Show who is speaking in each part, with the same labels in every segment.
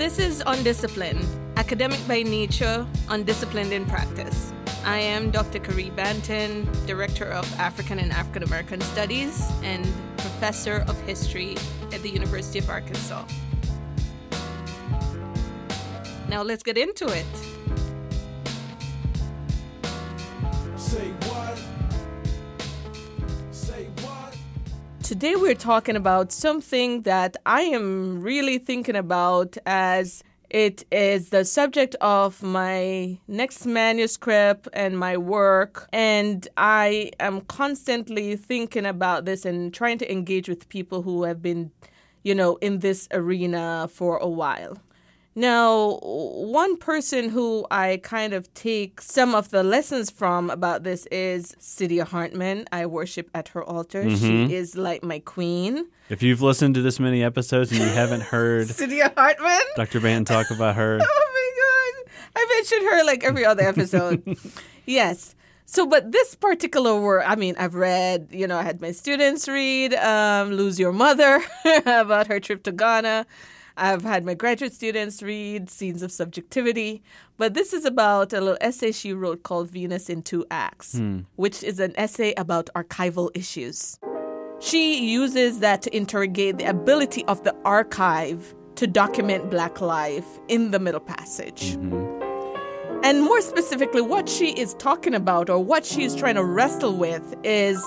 Speaker 1: This is Undisciplined, academic by nature, undisciplined in practice. I am Dr. Caree Banton, Director of African and African American Studies and Professor of History at the University of Arkansas. Now let's get into it.
Speaker 2: Say what?
Speaker 1: Today we're talking about something that I am really thinking about as it is the subject of my next manuscript and my work. And I am constantly thinking about this and trying to engage with people who have been, you know, in this arena for a while. Now, one person who I kind of take some of the lessons from about this is Saidiya Hartman. I worship at her altar. She is like my queen.
Speaker 3: If you've listened to this many episodes and you haven't heard
Speaker 1: Saidiya Hartman?
Speaker 3: Dr. Banton talk about her,
Speaker 1: Oh my god. I mentioned her like every other episode. yes. So, but this particular work, I mean, I've read, you know, I had my students read um, Lose Your Mother about her trip to Ghana. I've had my graduate students read Scenes of Subjectivity. But this is about a little essay she wrote called Venus in Two Acts, hmm. which is an essay about archival issues. She uses that to interrogate the ability of the archive to document Black life in the Middle Passage. Mm-hmm. And more specifically, what she is talking about or what she is trying to wrestle with is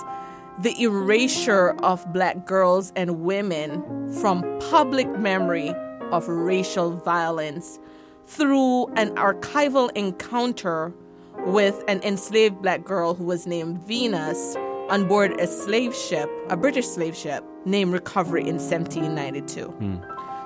Speaker 1: the erasure of Black girls and women from public memory of racial violence through an archival encounter with an enslaved black girl who was named Venus on board a slave ship, a British slave ship named Recovery in 1792. Hmm.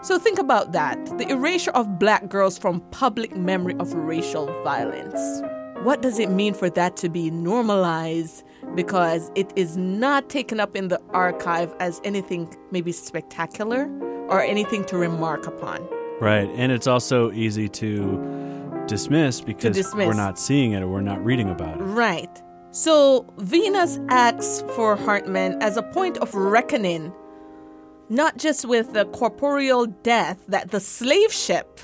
Speaker 1: So think about that the erasure of black girls from public memory of racial violence. What does it mean for that to be normalized? Because it is not taken up in the archive as anything maybe spectacular or anything to remark upon.
Speaker 3: right? And it's also easy to dismiss because
Speaker 1: dismiss.
Speaker 3: we're not seeing it or we're not reading about it.
Speaker 1: Right. So Venus acts for Hartman as a point of reckoning, not just with the corporeal death that the slave ship,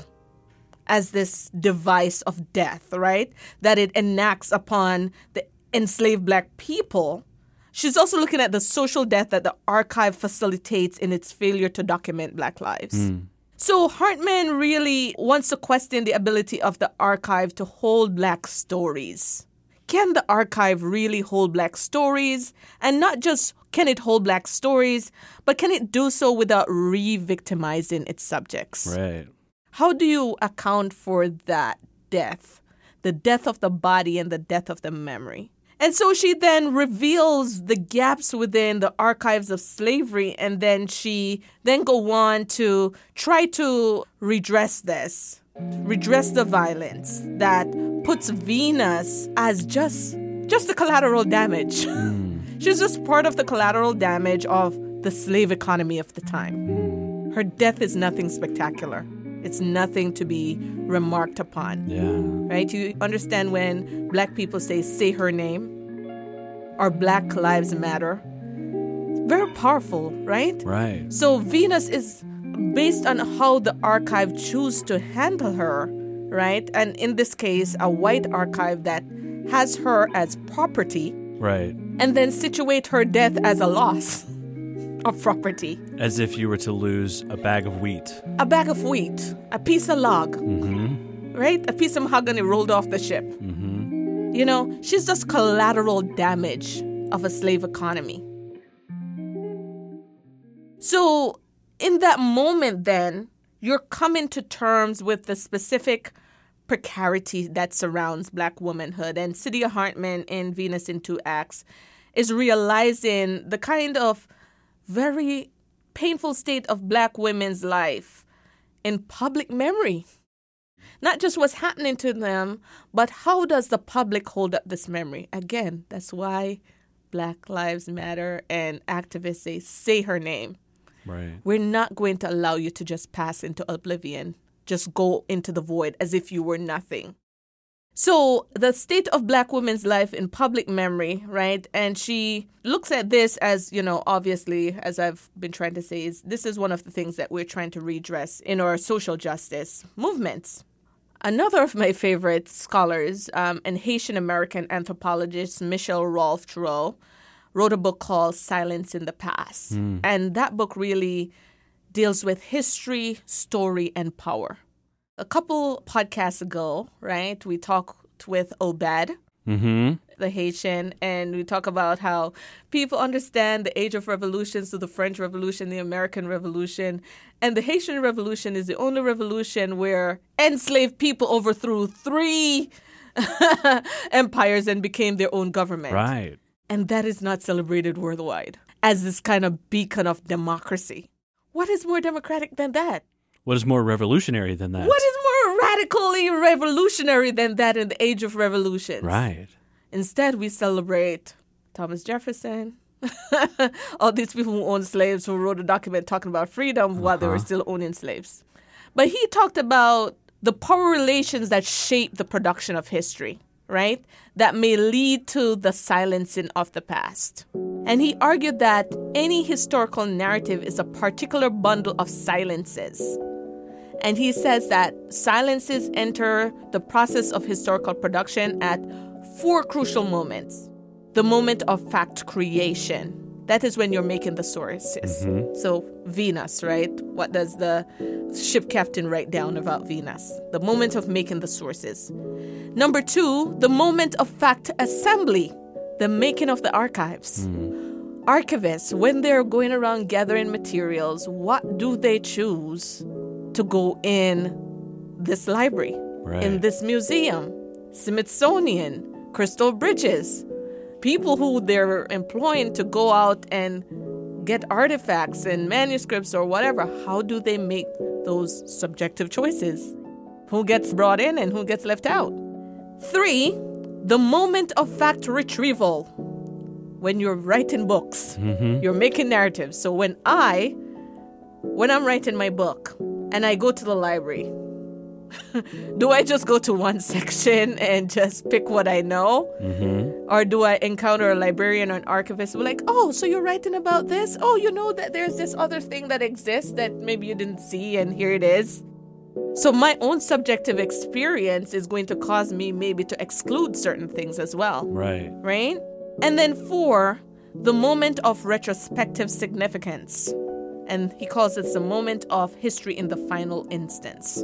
Speaker 1: as this device of death, right, that it enacts upon the enslaved black people. She's also looking at the social death that the archive facilitates in its failure to document black lives. Hmm. So Hartman really wants to question the ability of the archive to hold black stories. Can the archive really hold black stories? And not just can it hold black stories, but can it do so without re victimizing its subjects?
Speaker 3: Right.
Speaker 1: How do you account for that death? The death of the body and the death of the memory. And so she then reveals the gaps within the archives of slavery and then she then go on to try to redress this. Redress the violence that puts Venus as just just the collateral damage. Hmm. She's just part of the collateral damage of the slave economy of the time. Hmm. Her death is nothing spectacular. It's nothing to be remarked upon.
Speaker 3: Yeah.
Speaker 1: Right? You understand when black people say, say her name or Black Lives Matter? Very powerful, right?
Speaker 3: Right.
Speaker 1: So Venus is based on how the archive choose to handle her, right? And in this case, a white archive that has her as property
Speaker 3: Right.
Speaker 1: and then situate her death as a loss of property.
Speaker 3: As if you were to lose a bag of wheat.
Speaker 1: A bag of wheat, a piece of log,
Speaker 3: Mm-hmm.
Speaker 1: right? A piece of mahogany rolled off the ship.
Speaker 3: Mm-hmm.
Speaker 1: You know, she's just collateral damage of a slave economy. So, in that moment, then, you're coming to terms with the specific precarity that surrounds Black womanhood. And Saidiya Hartman in Venus in Two Acts is realizing the kind of very painful state of Black women's life in public memory not just what's happening to them, but how does the public hold up this memory? Again, that's why Black Lives Matter and activists say, say her name.
Speaker 3: Right.
Speaker 1: We're not going to allow you to just pass into oblivion, just go into the void as if you were nothing. So, the state of black women's life in public memory, right? And she looks at this as, you know, obviously, as I've been trying to say, is this is one of the things that we're trying to redress in our social justice movements. Another of my favorite scholars, um, and Haitian American anthropologist Michel-Rolph Trouillot, wrote a book called Silencing the Past. And that book really deals with history, story, and power. A couple podcasts ago, right, we talked with Obed,
Speaker 3: Mm-hmm.
Speaker 1: the Haitian, and we talk about how people understand the age of revolutions to the French Revolution, the American Revolution, and the Haitian Revolution is the only revolution where enslaved people overthrew three empires and became their own government.
Speaker 3: Right.
Speaker 1: And that is not celebrated worldwide as this kind of beacon of democracy. What is more democratic than that?
Speaker 3: What is more revolutionary than that?
Speaker 1: What is more radically revolutionary than that in the age of revolutions?
Speaker 3: Right.
Speaker 1: Instead, we celebrate Thomas Jefferson, all these people who owned slaves who wrote a document talking about freedom while they were uh-huh. still owning slaves. But he talked about the power relations that shape the production of history, right? That may lead to the silencing of the past. And he argued that any historical narrative is a particular bundle of silences. And he says that silences enter the process of historical production at four crucial moments. The moment of fact creation. That is when you're making the sources. Mm-hmm. So, Venus, right? What does the ship captain write down about Venus? The moment of making the sources. Number two, the moment of fact assembly, the making of the archives. Mm-hmm. Archivists, when they're going around gathering materials, what do they choose to go in this library,
Speaker 3: Right.
Speaker 1: in this museum, Smithsonian, Crystal Bridges? People who they're employing to go out and get artifacts and manuscripts or whatever, how do they make those subjective choices? Who gets brought in and who gets left out? Three, the moment of fact retrieval. When you're writing books, mm-hmm. you're making narratives. So when I, when I'm writing my book and I go to the library, do I just go to one section and just pick what I know? Mm-hmm. Or do I encounter a librarian or an archivist who are like, oh, so you're writing about this? Oh, you know that there's this other thing that exists that maybe you didn't see, and here it is. So my own subjective experience is going to cause me maybe to exclude certain things as well
Speaker 3: Right.
Speaker 1: right? And then four, the moment of retrospective significance. And he calls this the moment of history in the final instance.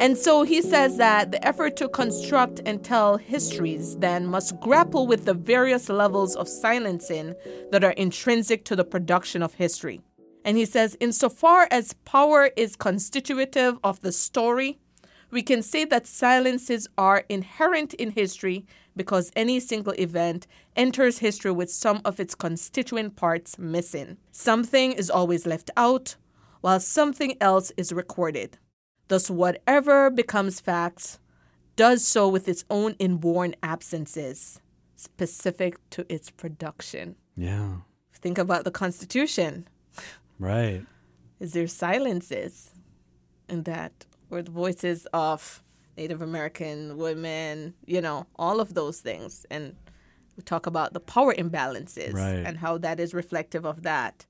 Speaker 1: And so he says that the effort to construct and tell histories then must grapple with the various levels of silencing that are intrinsic to the production of history. And he says, insofar as power is constitutive of the story, we can say that silences are inherent in history because any single event enters history with some of its constituent parts missing. Something is always left out, while something else is recorded. Thus, whatever becomes facts does so with its own inborn absences, specific to its production.
Speaker 3: Yeah.
Speaker 1: Think about the Constitution.
Speaker 3: Right.
Speaker 1: Is there silences in that? Or the voices of Native American women, you know, all of those things. And we talk about the power imbalances
Speaker 3: Right.
Speaker 1: and how that is reflective of that.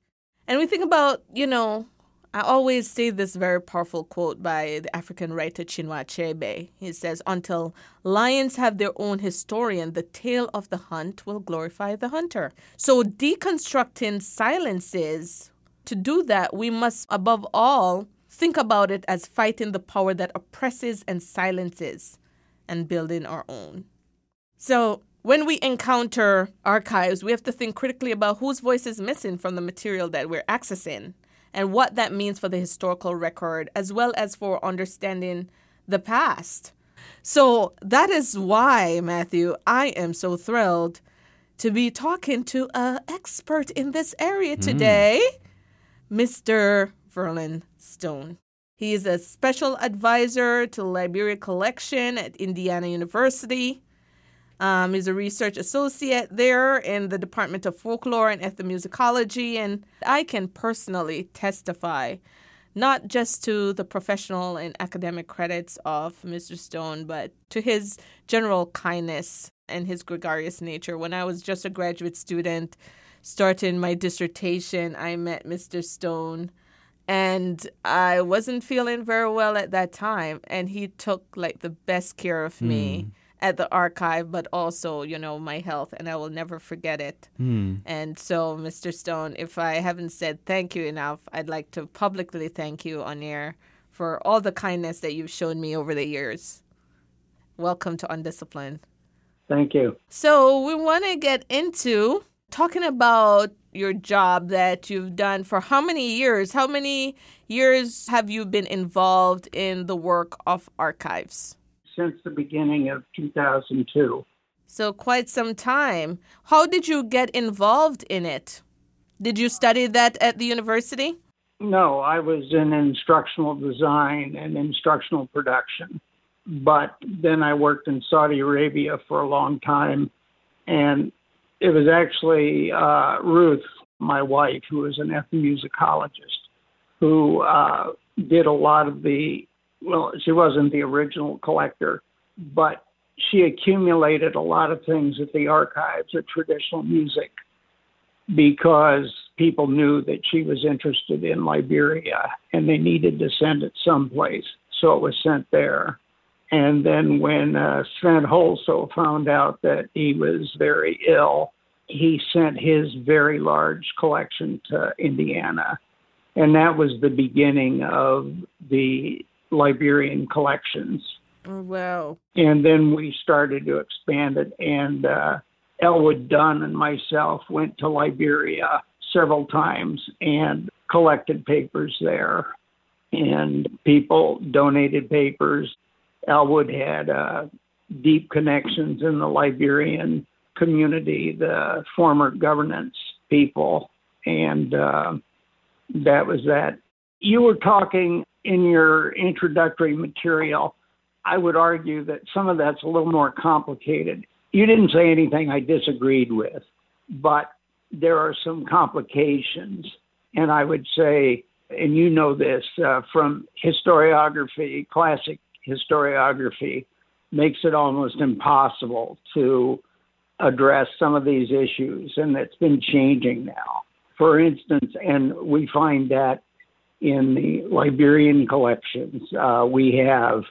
Speaker 1: And we think about, you know, I always say this very powerful quote by the African writer Chinua Achebe. He says, Until lions have their own historian, the tale of the hunt will glorify the hunter. So, deconstructing silences, to do that, we must, above all, think about it as fighting the power that oppresses and silences and building our own. So, when we encounter archives, we have to think critically about whose voice is missing from the material that we're accessing and what that means for the historical record, as well as for understanding the past. So, that is why, Matthew, I am so thrilled to be talking to an expert in this area hmm. today, Mr. Verlon Stone. He is a special advisor to the Liberia Collection at Indiana University. Um, he's a research associate there in the Department of Folklore and Ethnomusicology, and I can personally testify not just to the professional and academic credits of Mr. Stone, but to his general kindness and his gregarious nature. When I was just a graduate student starting my dissertation, I met Mr. Stone and I wasn't feeling very well at that time. And he took like the best care of me hmm. at the archive but also you know my health and I will never forget it. Hmm. And so Mr. Stone if I haven't said thank you enough I'd like to publicly thank you on air for all the kindness that you've shown me over the years. Welcome to Undisciplined.
Speaker 4: Thank you.
Speaker 1: so we want to get into talking about your job that you've done for how many years? How many years have you been involved in the work of archives?
Speaker 4: Since the beginning of 2002,
Speaker 1: So quite some time. How did you get involved in it? Did you study that at the university?
Speaker 4: no, I was in instructional design and instructional production. But then I worked in Saudi Arabia for a long time. And it was actually uh, Ruth, my wife, who was an ethnomusicologist, who uh, did a lot of the, well, she wasn't the original collector, but she accumulated a lot of things at the archives of traditional music because people knew that she was interested in Liberia and they needed to send it someplace. So it was sent there. And then when uh, Svend Holsoe found out that he was very ill, he sent his very large collection to Indiana. And that was the beginning of the Liberian collections
Speaker 1: Oh, wow.
Speaker 4: and then we started to expand it. And uh, Elwood Dunn and myself went to Liberia several times and collected papers there. And people donated papers. Elwood had uh, deep connections in the Liberian community, the former governance people, and uh, that was that. You were talking in your introductory material I would argue that some of that's a little more complicated. You didn't say anything I disagreed with, but there are some complications. And I would say, and you know this uh, from historiography, classic historiography, makes it almost impossible to address some of these issues. And it's been changing now. For instance, and we find that in the Liberian collections, uh, we have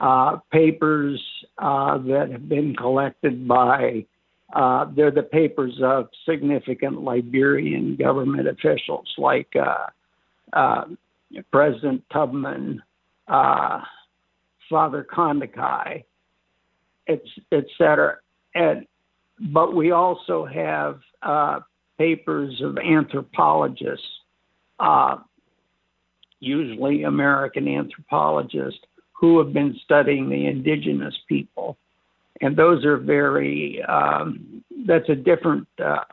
Speaker 4: uh, papers uh, that have been collected by, uh, they're the papers of significant Liberian government officials like uh, uh, President Tubman, Father Kondakai, et, et cetera. And, but we also have uh, papers of anthropologists, uh, usually American anthropologists, who have been studying the indigenous people. And those are very, um, that's a different uh,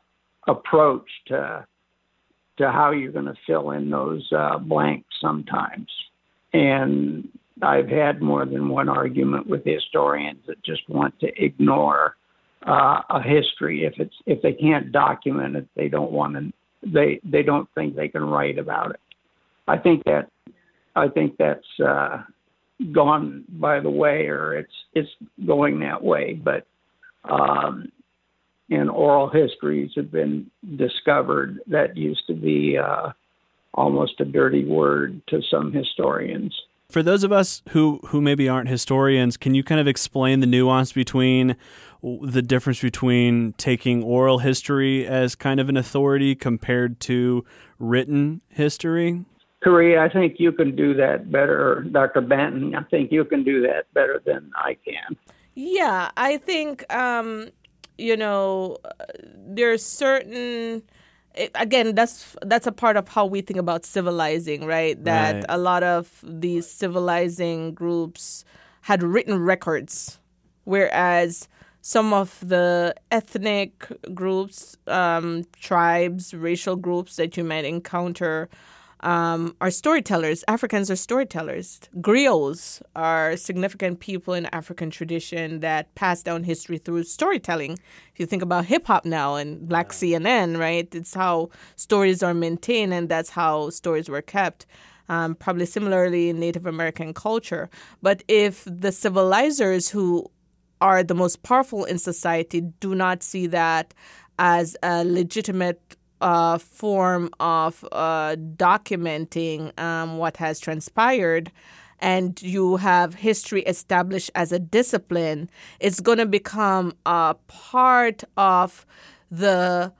Speaker 4: approach to, to how you're going to fill in those uh, blanks sometimes. And I've had more than one argument with historians that just want to ignore uh, a history if it's if they can't document it, they don't want to. They they don't think they can write about it. I think that I think that's uh, gone by the way, or it's it's going that way. But um, and oral histories have been discovered that used to be uh, almost a dirty word to some historians.
Speaker 3: For those of us who who maybe aren't historians, can you kind of explain the nuance between the difference between taking oral history as kind of an authority compared to written history?
Speaker 4: Caree, I think you can do that better, Dr. Banton. I think you can do that better than I can.
Speaker 1: Yeah, I think um, you know uh, there's certain. It, again, that's that's a part of how we think about civilizing, right? That
Speaker 3: Right.
Speaker 1: a lot of these civilizing groups had written records, whereas some of the ethnic groups, um, tribes, racial groups that you might encounter um, are storytellers. Africans are storytellers. Griots are significant people in African tradition that pass down history through storytelling. If you think about hip hop now and Black CNN, right? It's how stories are maintained, and that's how stories were kept. um, probably similarly in Native American culture. But if the civilizers who are the most powerful in society do not see that as a legitimate uh, form of uh, documenting um, what has transpired, and you have history established as a discipline, it's going to become a part of the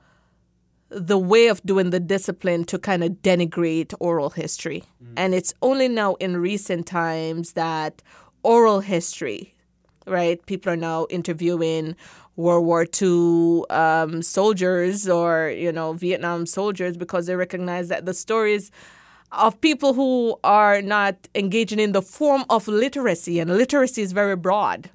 Speaker 1: the way of doing the discipline to kind of denigrate oral history. And it's only now in recent times that oral history, right? People are now interviewing World War II um, soldiers or, you know, Vietnam soldiers because they recognize that the stories of people who are not engaging in the form of literacy, and literacy is very broad.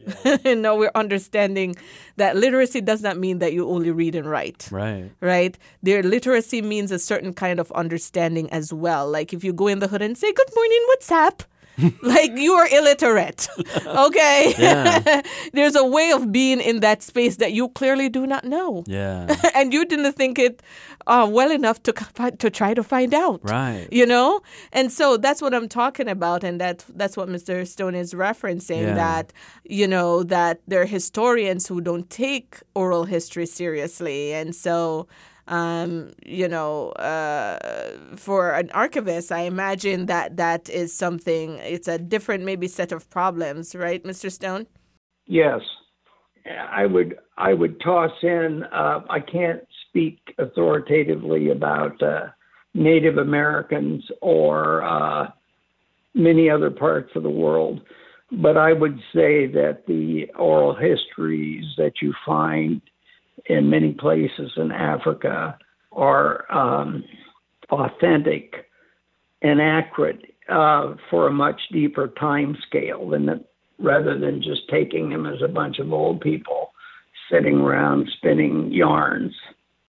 Speaker 1: You know, we're understanding that literacy does not mean that you only read and write.
Speaker 3: Right.
Speaker 1: Right? Their literacy means a certain kind of understanding as well. Like if you go in the hood and say, Good morning, what's up? like you are illiterate. Okay?
Speaker 3: Yeah.
Speaker 1: There's a way of being in that space that you clearly do not know.
Speaker 3: Yeah.
Speaker 1: and you didn't think it uh, well enough to to try to find out.
Speaker 3: Right.
Speaker 1: You know, and so that's what I'm talking about, and that that's what Mr. Stone is referencing.
Speaker 3: Yeah.
Speaker 1: That you know that there are historians who don't take oral history seriously, and so. Um, you know, uh, for an archivist, I imagine that that is something. It's a different, maybe, set of problems, right, Mr. Stone?
Speaker 4: Yes, I would. I would toss in. Uh, I can't speak authoritatively about uh, Native Americans or uh, many other parts of the world, but I would say that the oral histories that you find in many places in Africa are um, authentic and accurate uh, for a much deeper time scale than the, rather than just taking them as a bunch of old people sitting around spinning yarns.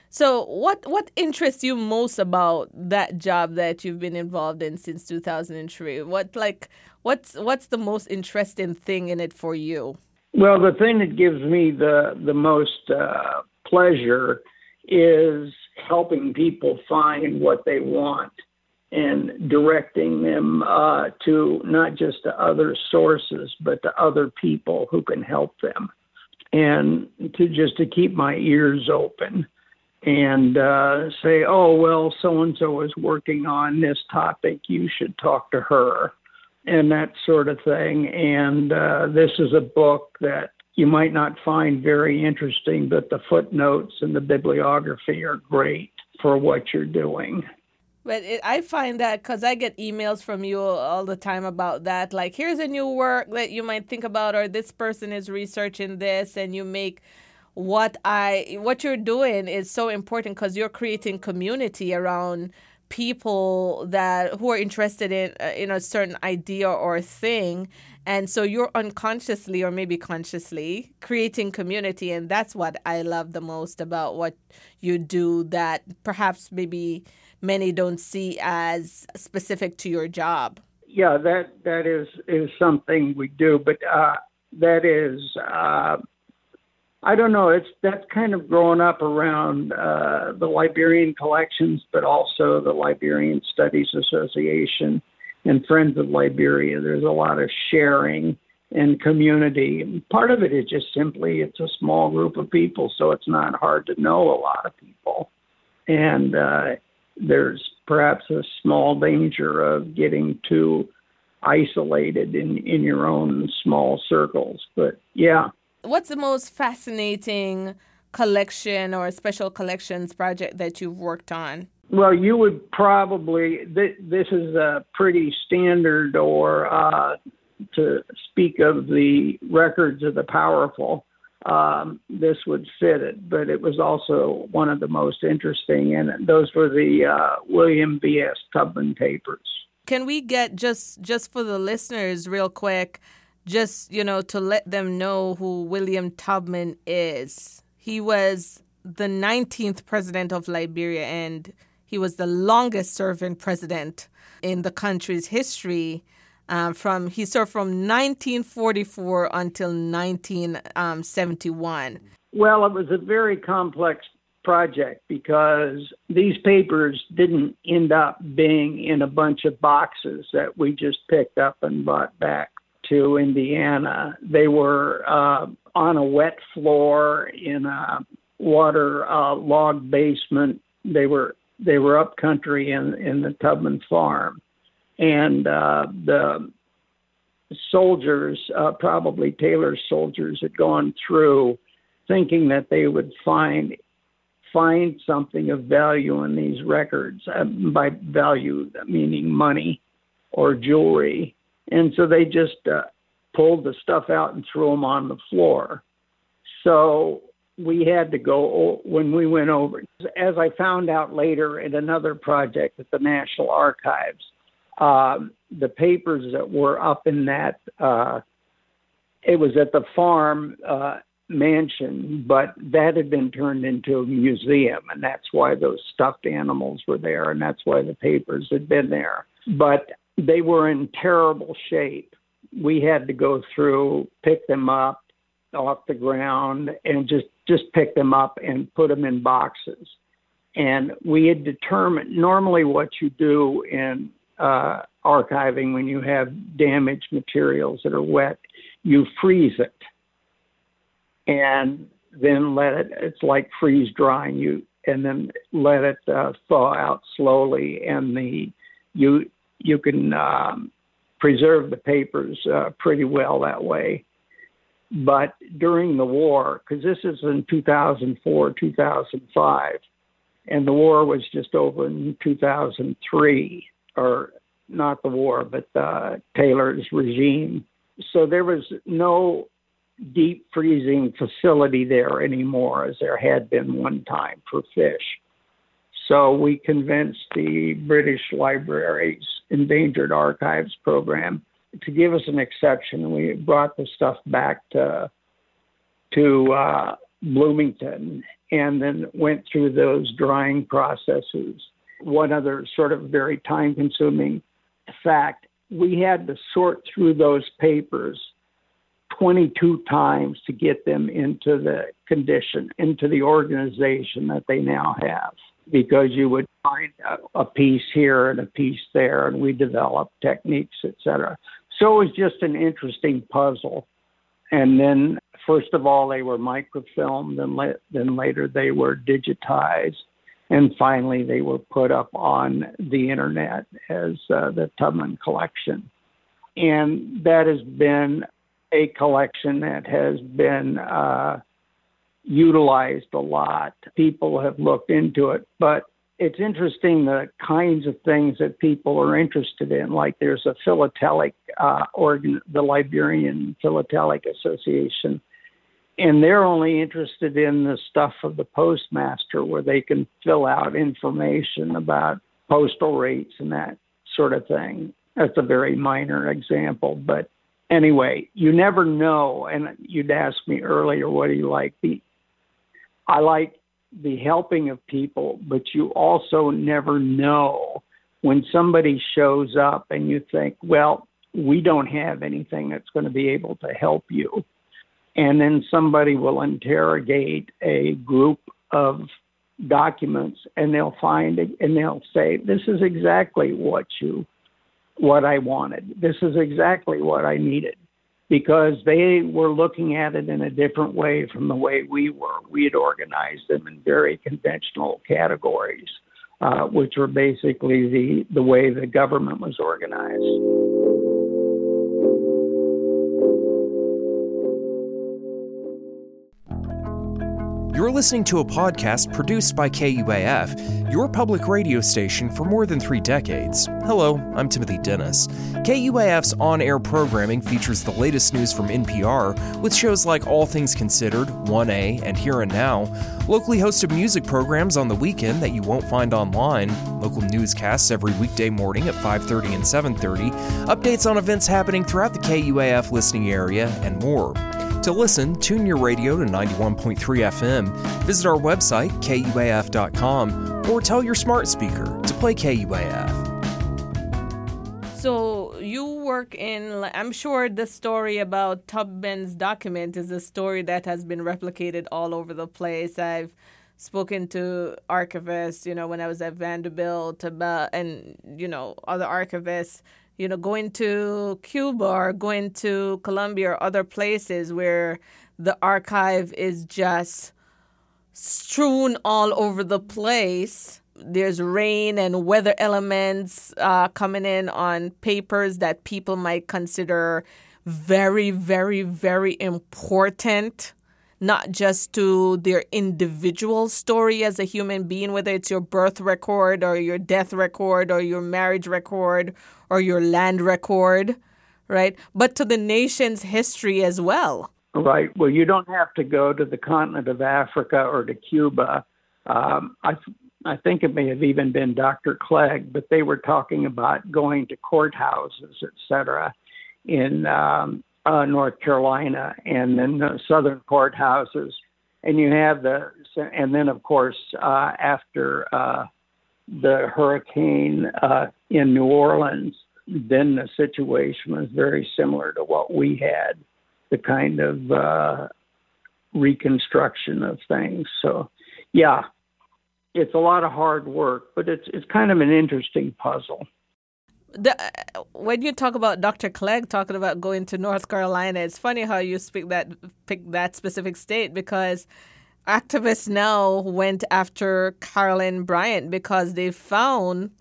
Speaker 1: So, what what interests you most about that job that you've been involved in since 2003? What like what's what's the most interesting thing in it for you?
Speaker 4: Well, the thing that gives me the the most uh, pleasure is helping people find what they want and directing them uh, to not just to other sources, but to other people who can help them, and to just to keep my ears open and uh, say, oh well, so and so is working on this topic. You should talk to her and that sort of thing. And uh, this is a book that you might not find very interesting, but the footnotes and the bibliography are great for what you're doing.
Speaker 1: But it, I find that because I get emails from you all the time about that. Like, here's a new work that you might think about, or this person is researching this, and you make what I what you're doing is so important because you're creating community around people that who are interested in uh, in a certain idea or thing. And so you're unconsciously or maybe consciously creating community. And that's what i love the most about what you do that perhaps maybe many don't see as specific to your job.
Speaker 4: Yeah, that that is is something we do, but uh, that is uh, I don't know. It's that's kind of grown up around uh, the Liberian collections, but also the Liberian Studies Association and Friends of Liberia. There's a lot of sharing and community. Part of it is just simply it's a small group of people, so it's not hard to know a lot of people, and uh, there's perhaps a small danger of getting too isolated in in your own small circles. But yeah.
Speaker 1: What's the most fascinating collection or special collections project that you've worked on
Speaker 4: Well, you would probably th- this is a pretty standard, or uh, to speak of the records of the powerful. Um, this would fit it, but it was also one of the most interesting, and those were the uh, William B. S. Tubman papers.
Speaker 1: Can we get just just for the listeners real quick, just you know to let them know who William Tubman is? He was the 19th president of Liberia and he was the longest serving president in the country's history. Um, from he served from 1944 until 1971.
Speaker 4: Well, it was a very complex project because these papers didn't end up being in a bunch of boxes that we just picked up and brought back to Indiana. They were uh, on a wet floor in a water uh, log basement. They were they were up country in in the Tubman farm, and uh, the soldiers, uh, probably Taylor's soldiers, had gone through thinking that they would find find something of value in these records. Uh, by value, meaning money or jewelry, and so they just uh, pulled the stuff out and threw them on the floor. So we had to go when we went over. As I found out later in another project at the National Archives, um, the papers that were up in that, uh, it was at the farm uh, mansion, but that had been turned into a museum, and that's why those stuffed animals were there, and that's why the papers had been there. But they were in terrible shape. We had to go through, pick them up off the ground, and just just pick them up and put them in boxes. And we had determined normally what you do in uh, archiving when you have damaged materials that are wet, you freeze it and then let it. It's like freeze drying. You and then let it uh, thaw out slowly, and the you you can um, preserve the papers uh, pretty well that way. But during the war, because this is in 2004, 2005, and the war was just over in 2003, or not the war, but uh, Taylor's regime. So there was no deep freezing facility there anymore as there had been one time for fish. So we convinced the British Library's Endangered Archives program to give us an exception. We brought the stuff back to to uh, Bloomington and then went through those drying processes. One other sort of very time consuming fact we had to sort through those papers 22 times to get them into the condition, into the organization that they now have. Because you would find a, a piece here and a piece there, and we developed techniques, etc. So it was just an interesting puzzle. And then, first of all, they were microfilmed, and la- then later they were digitized, and finally they were put up on the internet as uh, the Tubman collection. And that has been a collection that has been uh, utilized a lot. People have looked into it, but it's interesting the kinds of things that people are interested in. Like there's a philatelic uh, organ, the Liberian Philatelic Association, and they're only interested in the stuff of the postmaster, where they can fill out information about postal rates and that sort of thing. That's a very minor example, but anyway, you never know. And you'd asked me earlier, what do you like? The I like the helping of people, but you also never know when somebody shows up and you think, well, we don't have anything that's going to be able to help you. And then somebody will interrogate a group of documents and they'll find it and they'll say, this is exactly what you what I wanted. This is exactly what I needed because they were looking at it in a different way from the way we were. We had organized them in very conventional categories, uh, which were basically the, the way the government was organized.
Speaker 5: You're listening to a podcast produced by KUAF, your public radio station for more than three decades. Hello, I'm Timothy Dennis. KUAF's on air programming features the latest news from NPR with shows like All Things Considered, 1A, and Here and Now, locally hosted music programs on the weekend that you won't find online, local newscasts every weekday morning at 5:30 and 7:30, updates on events happening throughout the KUAF listening area, and more. To listen, tune your radio to 91.3 FM, visit our website, kuaf.com, or tell your smart speaker to play KUAF.
Speaker 1: So you work in, I'm sure the story about Tubman's document is a story that has been replicated all over the place. I've spoken to archivists, you know, when I was at Vanderbilt about, and, you know, other archivists, you know, going to Cuba or going to Colombia or other places where the archive is just strewn all over the place. There's rain and weather elements uh, coming in on papers that people might consider very, very, very important not just to their individual story as a human being, whether it's your birth record or your death record or your marriage record or your land record, right? But to the nation's history as well.
Speaker 4: Right. Well, you don't have to go to the continent of Africa or to Cuba. Um, I, I think it may have even been Dr. Clegg, but they were talking about going to courthouses, et cetera, in um, uh, North Carolina, and then the southern courthouses, and you have the, and then of course uh, after uh, the hurricane uh, in New Orleans, then the situation was very similar to what we had, the kind of uh, reconstruction of things. So, yeah, it's a lot of hard work, but it's it's kind of an interesting puzzle
Speaker 1: the, when you talk about Dr. Clegg talking about going to North Carolina, it's funny how you speak that pick that specific state because activists now went after Carolyn Bryant because they found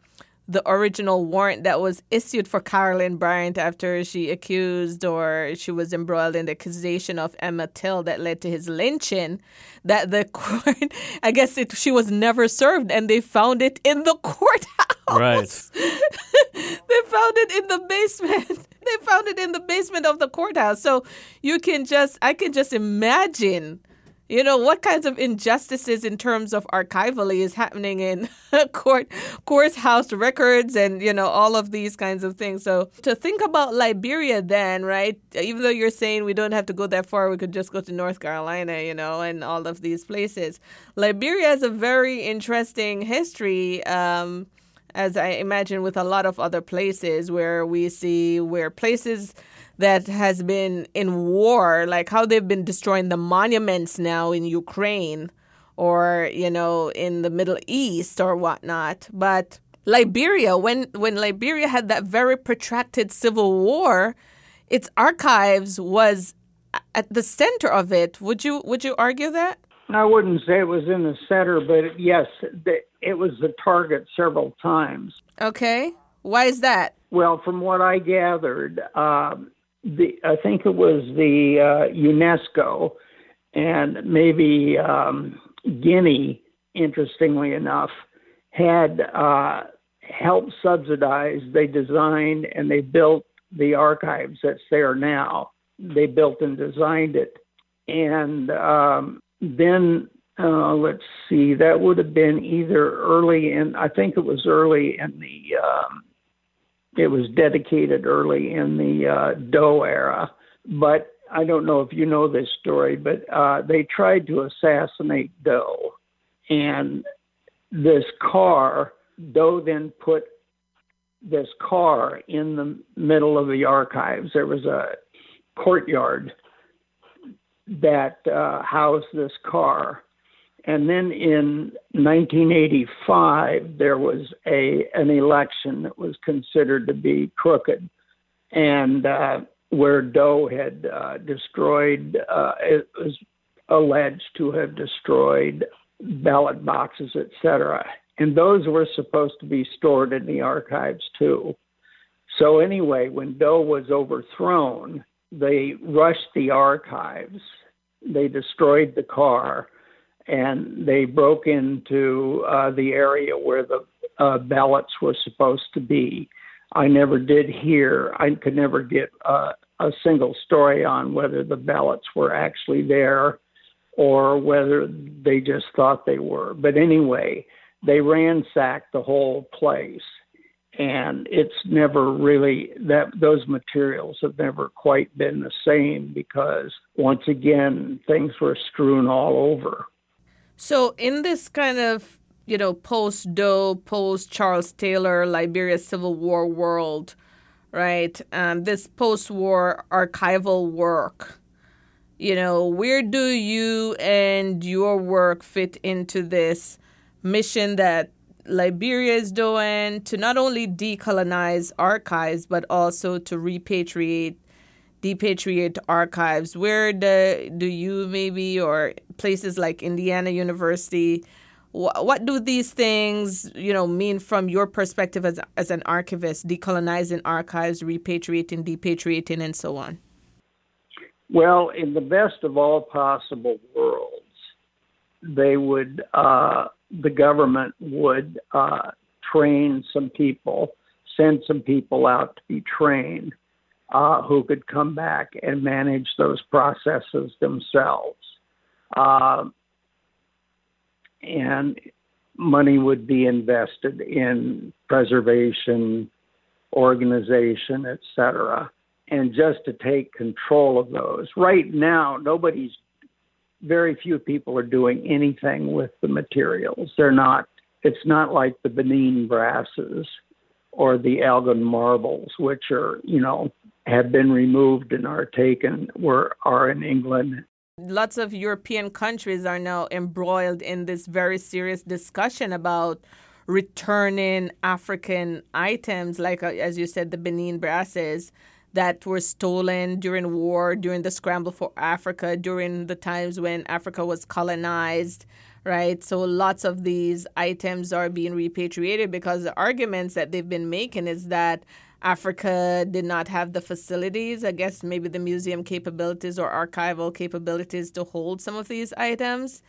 Speaker 1: the original warrant that was issued for Carolyn Bryant after she accused or she was embroiled in the accusation of Emmett Till that led to his lynching. That the court, I guess it, she was never served, and they found it in the courthouse.
Speaker 3: Right.
Speaker 1: they found it in the basement. They found it in the basement of the courthouse. So you can just, I can just imagine you know what kinds of injustices in terms of archivally is happening in court courthouse records and you know all of these kinds of things so to think about liberia then right even though you're saying we don't have to go that far we could just go to north carolina you know and all of these places liberia has a very interesting history um, as i imagine with a lot of other places where we see where places that has been in war, like how they've been destroying the monuments now in Ukraine or, you know, in the Middle East or whatnot. But Liberia, when, when Liberia had that very protracted civil war, its archives was at the center of it. Would you would you argue that?
Speaker 4: I wouldn't say it was in the center, but yes, it was the target several times.
Speaker 1: Okay. Why is that?
Speaker 4: Well, from what I gathered, um, the I think it was the uh, UNESCO and maybe um, Guinea, interestingly enough, had uh, helped subsidize. They designed and they built the archives that's there now. They built and designed it, and um, then uh, let's see, that would have been either early in. I think it was early in the um, it was dedicated early in the uh, Doe era, but I don't know if you know this story, but uh, they tried to assassinate Doe, and this car, Doe then put this car in the middle of the archives. There was a courtyard that uh, housed this car, and then in 1985, there was a an election that was considered to be crooked, and uh, where Doe had uh, destroyed, uh, it was alleged to have destroyed ballot boxes, etc. And those were supposed to be stored in the archives too. So anyway, when Doe was overthrown, they rushed the archives. They destroyed the car and they broke into uh, the area where the uh, ballots were supposed to be. I never did hear, I could never get uh, a single story on whether the ballots were actually there or whether they just thought they were. But anyway, they ransacked the whole place. And it's never really that those materials have never quite been the same because once again things were strewn all over.
Speaker 1: So, in this kind of, you know, post Doe, post Charles Taylor, Liberia Civil War world, right? Um, this post war archival work, you know, where do you and your work fit into this mission that Liberia is doing to not only decolonize archives but also to repatriate depatriate archives. Where the, do you maybe or places like indiana university wh- what do these things you know mean from your perspective as, as an archivist decolonizing archives repatriating depatriating and so on?
Speaker 4: Well, in the best of all possible worlds, they would, uh, the government would uh, train some people, send some people out to be trained uh, who could come back and manage those processes themselves. Uh, and money would be invested in preservation, organization, et cetera and just to take control of those. Right now, nobody's, very few people are doing anything with the materials. They're not, it's not like the Benin brasses or the Elgin marbles, which are, you know, have been removed and are taken, were, are in England.
Speaker 1: lots of European countries are now embroiled in this very serious discussion about returning African items, like, uh, as you said, the Benin brasses that were stolen during war, during the scramble for Africa, during the times when Africa was colonized, right? So lots of these items are being repatriated because the arguments that they've been making is that Africa did not have the facilities, I guess maybe the museum capabilities or archival capabilities to hold some of these items.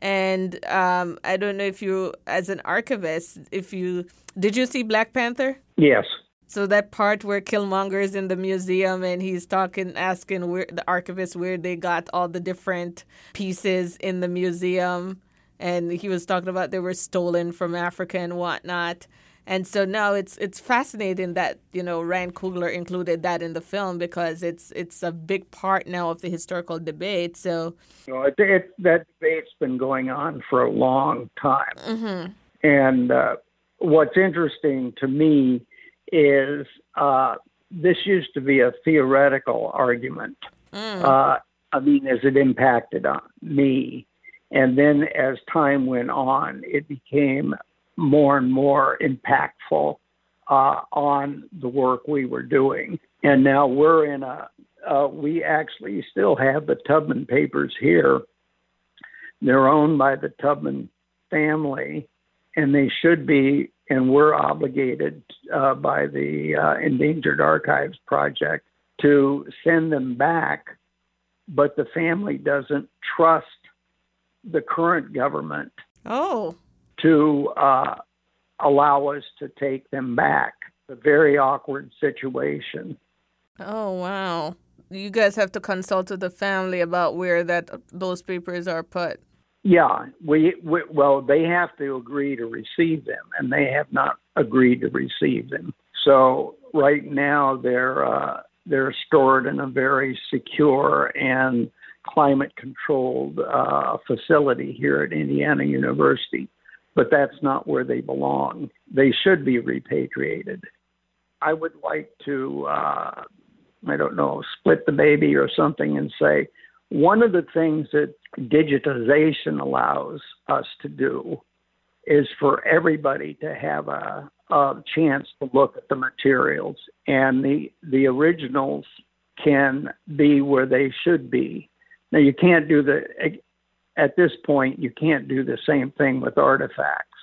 Speaker 1: And um, I don't know if you, as an archivist, if you did you see Black Panther?
Speaker 4: Yes.
Speaker 1: So that part where Killmonger is in the museum and he's talking, asking where the archivist where they got all the different pieces in the museum, and he was talking about they were stolen from Africa and whatnot. And so now it's it's fascinating that you know Ryan Coogler included that in the film because it's it's a big part now of the historical debate. So
Speaker 4: You know, it, it, that debate's been going on for a long time.
Speaker 1: mhm.
Speaker 4: And uh, what's interesting to me is uh, this used to be a theoretical argument. Uh, I mean, as it impacted on me. And then as time went on, it became more and more impactful uh, on the work we were doing. And now we're in a, uh, we actually still have the Tubman papers here. They're owned by the Tubman family, and they should be, and we're obligated uh, by the uh, Endangered Archives Project to send them back, but the family doesn't trust the current government
Speaker 1: oh
Speaker 4: to uh, allow us to take them back. A very awkward situation.
Speaker 1: oh wow, you guys have to consult with the family about where that those papers are put.
Speaker 4: Yeah, we, we well, they have to agree to receive them, and they have not agreed to receive them. So right now they're uh, they're stored in a very secure and climate controlled uh, facility here at Indiana University, but that's not where they belong. They should be repatriated. I would like to, uh, I don't know, split the baby or something and say one of the things that digitization allows us to do is for everybody to have a, a chance to look at the materials and the the originals can be where they should be. Now you can't do the at this point you can't do the same thing with artifacts,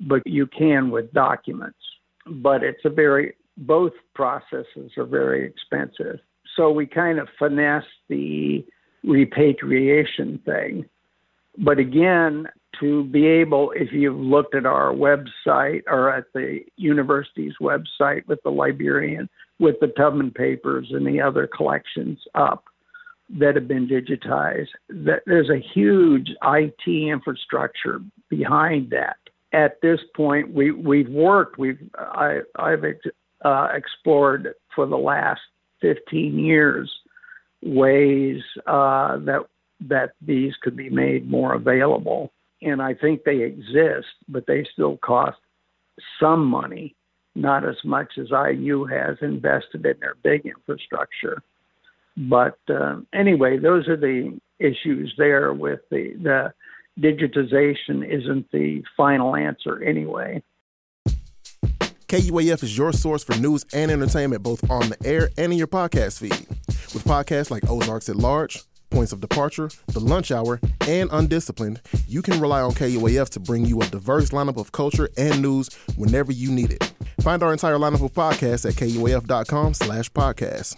Speaker 4: but you can with documents. But it's a very both processes are very expensive. So we kind of finesse the repatriation thing. But again, to be able, if you've looked at our website or at the university's website with the Liberian, with the Tubman papers and the other collections up that have been digitized, that there's a huge IT infrastructure behind that. At this point, we we've worked. We've I, I've uh, explored for the last 15 years ways uh, that that these could be made more available. And I think they exist, but they still cost some money, not as much as IU has invested in their big infrastructure. But uh, anyway, those are the issues there with the, the digitization isn't the final answer anyway.
Speaker 6: KUAF is your source for news and entertainment both on the air and in your podcast feed. With podcasts like Ozarks at Large, Points of Departure, The Lunch Hour, and Undisciplined, you can rely on KUAF to bring you a diverse lineup of culture and news whenever you need it. Find our entire lineup of podcasts at kuaf.com slash podcast.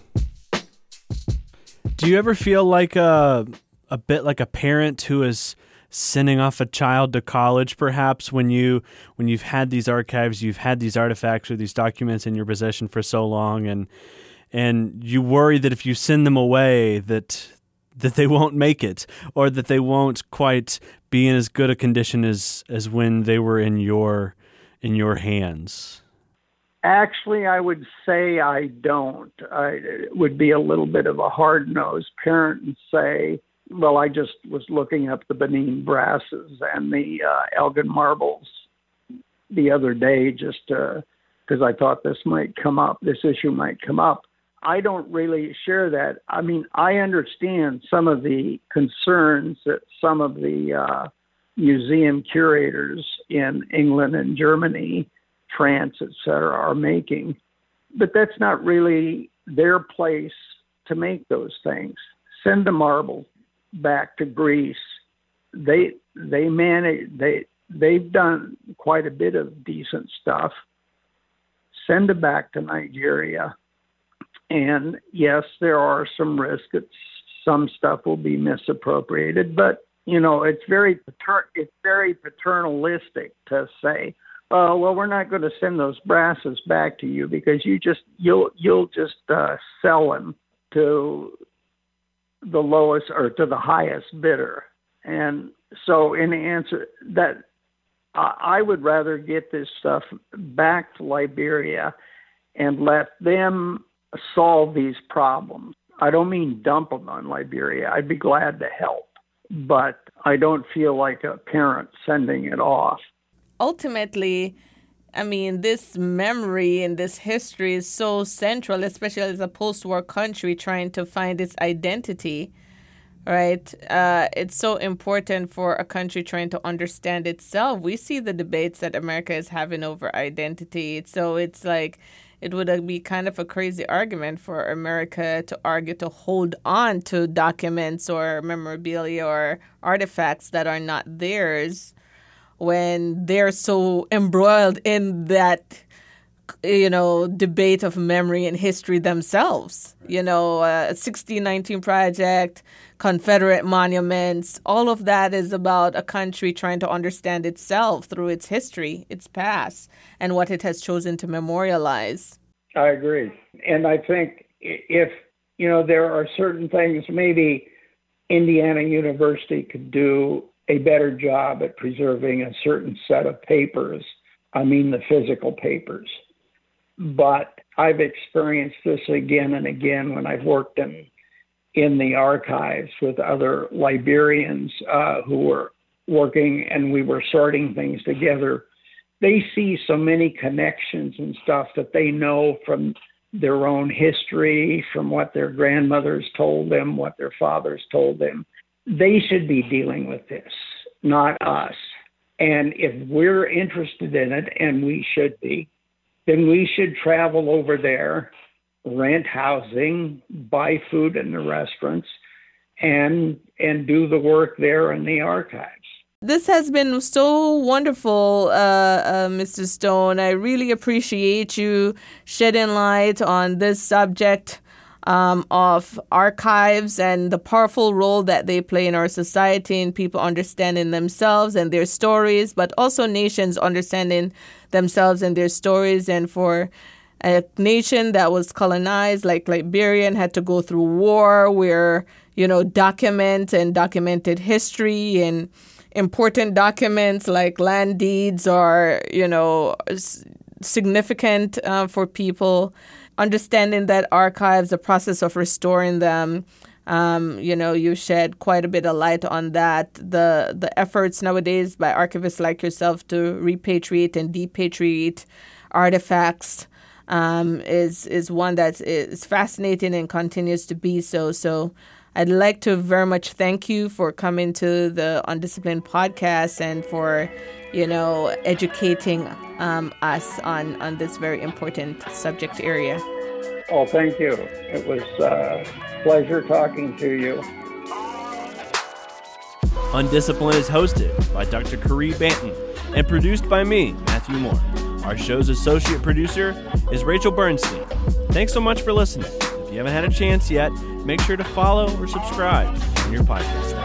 Speaker 3: Do you ever feel like a a bit like a parent who is sending off a child to college perhaps when you when you've had these archives, you've had these artifacts or these documents in your possession for so long and and you worry that if you send them away that that they won't make it or that they won't quite be in as good a condition as as when they were in your in your hands.
Speaker 4: Actually, I would say I don't. I would be a little bit of a hard nosed parent and say, well, I just was looking up the Benin brasses and the uh, Elgin marbles the other day just because I thought this might come up, this issue might come up. I don't really share that. I mean, I understand some of the concerns that some of the uh, museum curators in England and Germany, France, etc., are making, but that's not really their place to make those things. Send the marble back to Greece. They they manage they they've done quite a bit of decent stuff. Send it back to Nigeria and yes, there are some risks that some stuff will be misappropriated, but you know, it's very pater- it's very paternalistic to say, "Oh, well, we're not going to send those brasses back to you because you just you'll you'll just uh, sell them to the lowest or to the highest bidder." And so, in answer that, I would rather get this stuff back to Liberia and let them solve these problems. I don't mean dump them on Liberia. I'd be glad to help, but I don't feel like a parent sending it off.
Speaker 1: Ultimately, I mean, this memory and this history is so central, especially as a post war country trying to find its identity, right? Uh, it's so important for a country trying to understand itself. We see the debates that America is having over identity. So it's like, it would be kind of a crazy argument for America to argue to hold on to documents or memorabilia or artifacts that are not theirs when they're so embroiled in that you know debate of memory and history themselves. You know uh, 1619 project confederate monuments all of that is about a country trying to understand itself through its history its past and what it has chosen to memorialize.
Speaker 4: I agree. And i think if you know there are certain things maybe indiana university could do a better job at preserving a certain set of papers i mean the physical papers but I've experienced this again and again when I've worked in in the archives with other Liberians uh, who were working and we were sorting things together. They see so many connections and stuff that they know from their own history, from what their grandmothers told them, what their fathers told them. They should be dealing with this, not us. And if we're interested in it, and we should be, then we should travel over there, rent housing, buy food in the restaurants, and and do the work there in the archives.
Speaker 1: This has been so wonderful, uh, uh, Mr. Stone. I really appreciate you shedding light on this subject um, of archives and the powerful role that they play in our society and people understanding themselves and their stories, but also nations understanding themselves and their stories. And for a nation that was colonized, like Liberia, and had to go through war, where you know document and documented history and important documents like land deeds are you know significant uh, for people understanding that archives, the process of restoring them. Um, you know, you shed quite a bit of light on that. The the efforts nowadays by archivists like yourself to repatriate and depatriate artifacts um, is is one that is fascinating and continues to be so. So I'd like to very much thank you for coming to the Undisciplined podcast and for, you know, educating um, us on on this very important subject area.
Speaker 4: Oh, thank you. It was a pleasure talking to you.
Speaker 3: Undisciplined is hosted by Dr. Caree Banton and produced by me, Matthew Moore. Our show's associate producer is Rachel Bernstein. Thanks so much for listening you haven't had a chance yet, make sure to follow or subscribe on your podcast.